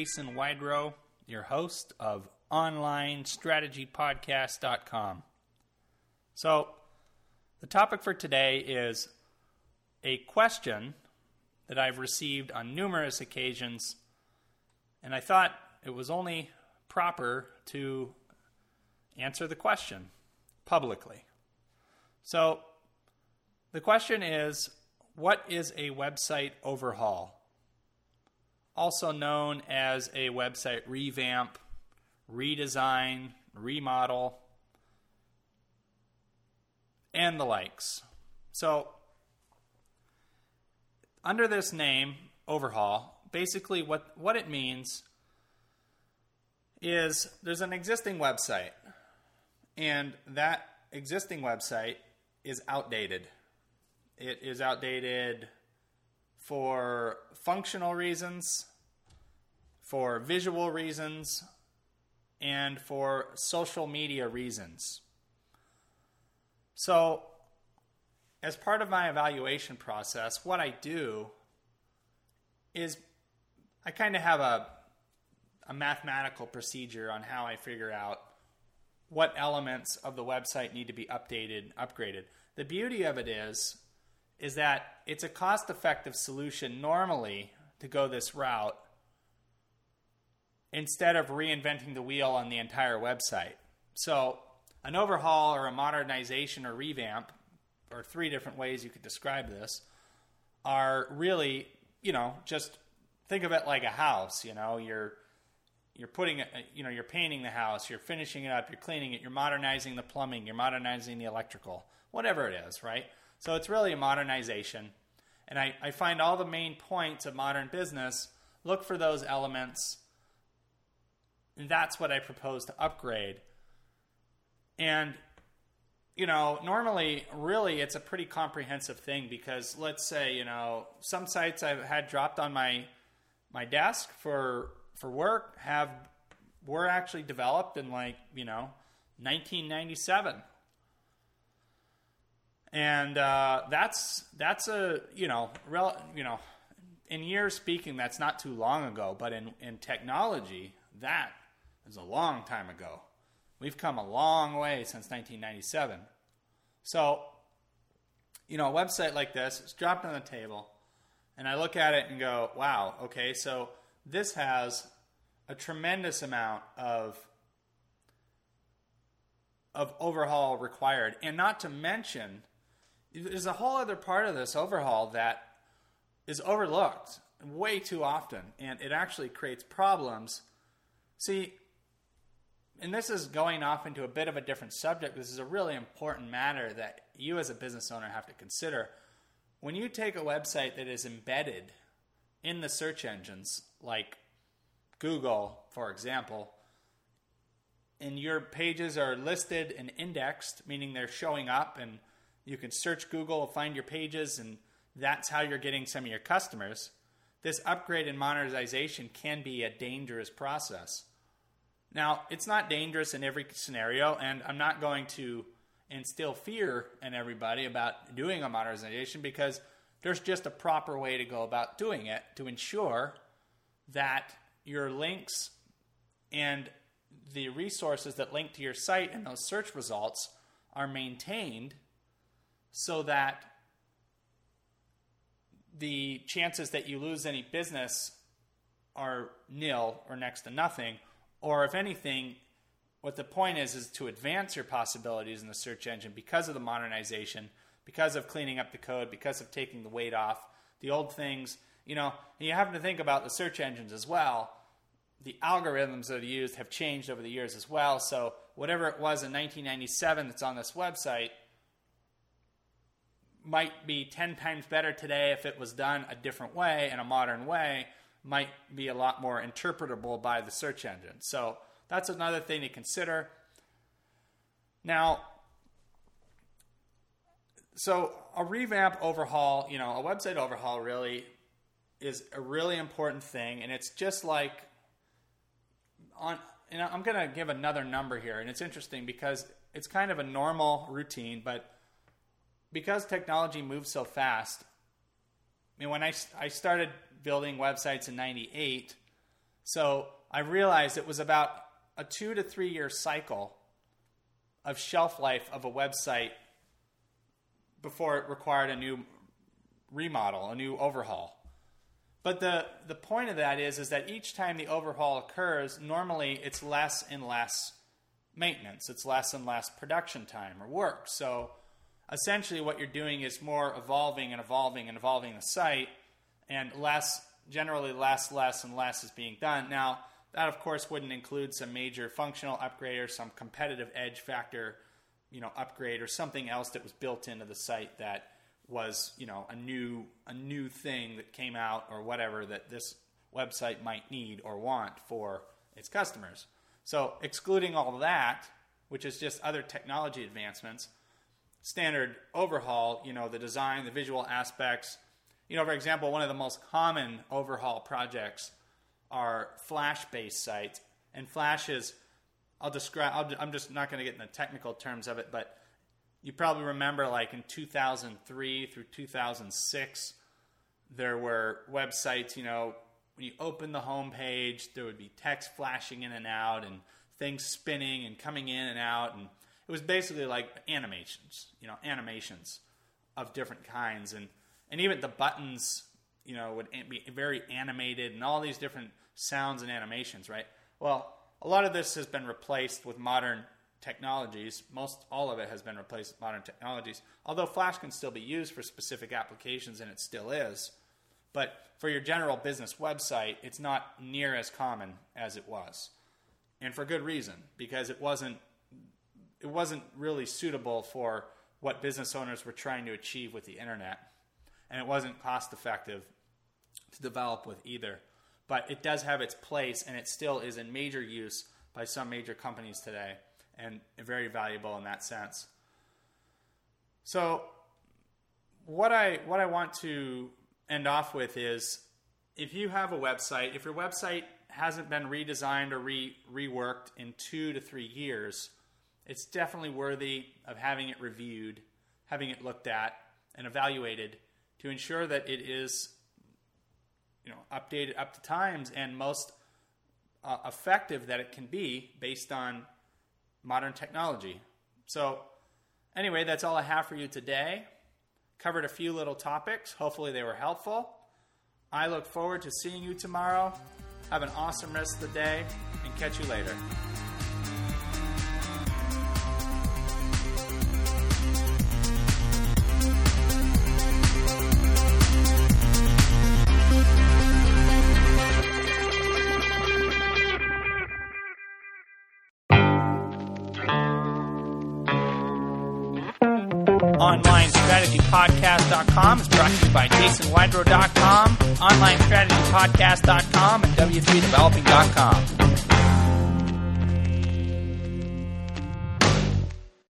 Jason Wydrow, your host of OnlineStrategyPodcast.com. So, the topic for today is a question that I've received on numerous occasions, and I thought it was only proper to answer the question publicly. So, the question is what is a website overhaul? Also known as a website revamp, redesign, remodel, and the likes. So, under this name, overhaul, basically what, what it means is there's an existing website, and that existing website is outdated. It is outdated for functional reasons, for visual reasons, and for social media reasons. So, as part of my evaluation process, what I do is I kind of have a, a mathematical procedure on how I figure out what elements of the website need to be updated, upgraded. The beauty of it is is that it's a cost effective solution normally to go this route instead of reinventing the wheel on the entire website. So, an overhaul or a modernization or revamp, or three different ways you could describe this, are really, you know, just think of it like a house. You know, you're you're putting you know, you're painting the house, you're finishing it up, you're cleaning it, you're modernizing the plumbing, you're modernizing the electrical, whatever it is, right? So it's really a modernization. And I, I find all the main points of modern business, look for those elements. And that's what I propose to upgrade. And, you know, normally, really, it's a pretty comprehensive thing because let's say, you know, some sites I've had dropped on my my desk for for work have were actually developed in like, you know, 1997 and uh, that's that's a you know rel- you know in years speaking that's not too long ago but in in technology that is a long time ago. We've come a long way since 1997 so you know a website like this it's dropped on the table and i look at it and go wow okay so this has a tremendous amount of of overhaul required. And not to mention there's a whole other part of this overhaul that is overlooked way too often, and it actually creates problems. See, and this is going off into a bit of a different subject. This is a really important matter that you, as a business owner, have to consider. When you take a website that is embedded in the search engines, like Google, for example, and your pages are listed and indexed, meaning they're showing up and you can search Google, find your pages, and that's how you're getting some of your customers. This upgrade and monetization can be a dangerous process. Now, it's not dangerous in every scenario, and I'm not going to instill fear in everybody about doing a modernization because there's just a proper way to go about doing it to ensure that your links and the resources that link to your site and those search results are maintained so that the chances that you lose any business are nil or next to nothing. Or if anything, what the point is is to advance your possibilities in the search engine because of the modernization, because of cleaning up the code, because of taking the weight off the old things. You know, and you have to think about the search engines as well. The algorithms that are used have changed over the years as well. So whatever it was in 1997 that's on this website might be 10 times better today if it was done a different way in a modern way might be a lot more interpretable by the search engine. So that's another thing to consider. Now so a revamp overhaul you know a website overhaul really is a really important thing and it's just like on and i'm going to give another number here and it's interesting because it's kind of a normal routine but because technology moves so fast, I mean, when I, I started building websites in 98, So I realized it was about a two to three year cycle of shelf life of a website before it required a new remodel, a new overhaul. But the, the point of that is, is that each time the overhaul occurs, normally it's less and less maintenance. It's less and less production time or work. So essentially what you're doing is more evolving and evolving and evolving the site and less generally less less and less is being done now that of course wouldn't include some major functional upgrade or some competitive edge factor you know upgrade or something else that was built into the site that was you know a new a new thing that came out or whatever that this website might need or want for its customers so excluding all that which is just other technology advancements standard overhaul, you know, the design, the visual aspects. You know, for example, one of the most common overhaul projects are Flash-based sites, and Flash is. I'll describe. I'll, I'm just not going to get in the technical terms of it, but you probably remember, like in 2003 through 2006, there were websites. You know, when you open the home page, there would be text flashing in and out, and things spinning and coming in and out, and it was basically like animations, you know, animations of different kinds, and and even the buttons, you know, would be very animated and all these different sounds and animations, right? Well, a lot of this has been replaced with modern technologies. Most all of it has been replaced with modern technologies. Although Flash can still be used for specific applications, and it still is. But for your general business website, it's not near as common as it was. And for good reason, because it wasn't it wasn't really suitable for what business owners were trying to achieve with the internet. And it wasn't cost effective to develop with either. But it does have its place, and it still is in major use by some major companies today, and very valuable in that sense. So, what I what I want to end off with is, if you have a website, if your website hasn't been redesigned or re reworked in two to three years, it's definitely worthy of having it reviewed, having it looked at, and evaluated to ensure that it is you know updated up to times and most uh, effective that it can be based on modern technology. So anyway, that's all I have for you today. Covered a few little topics. Hopefully they were helpful. I look forward to seeing you tomorrow. Have an awesome rest of the day and catch you later. OnlineStrategyPodcast.com is brought to you by JasonWydrow.com, OnlineStrategyPodcast.com, and W3Developing.com.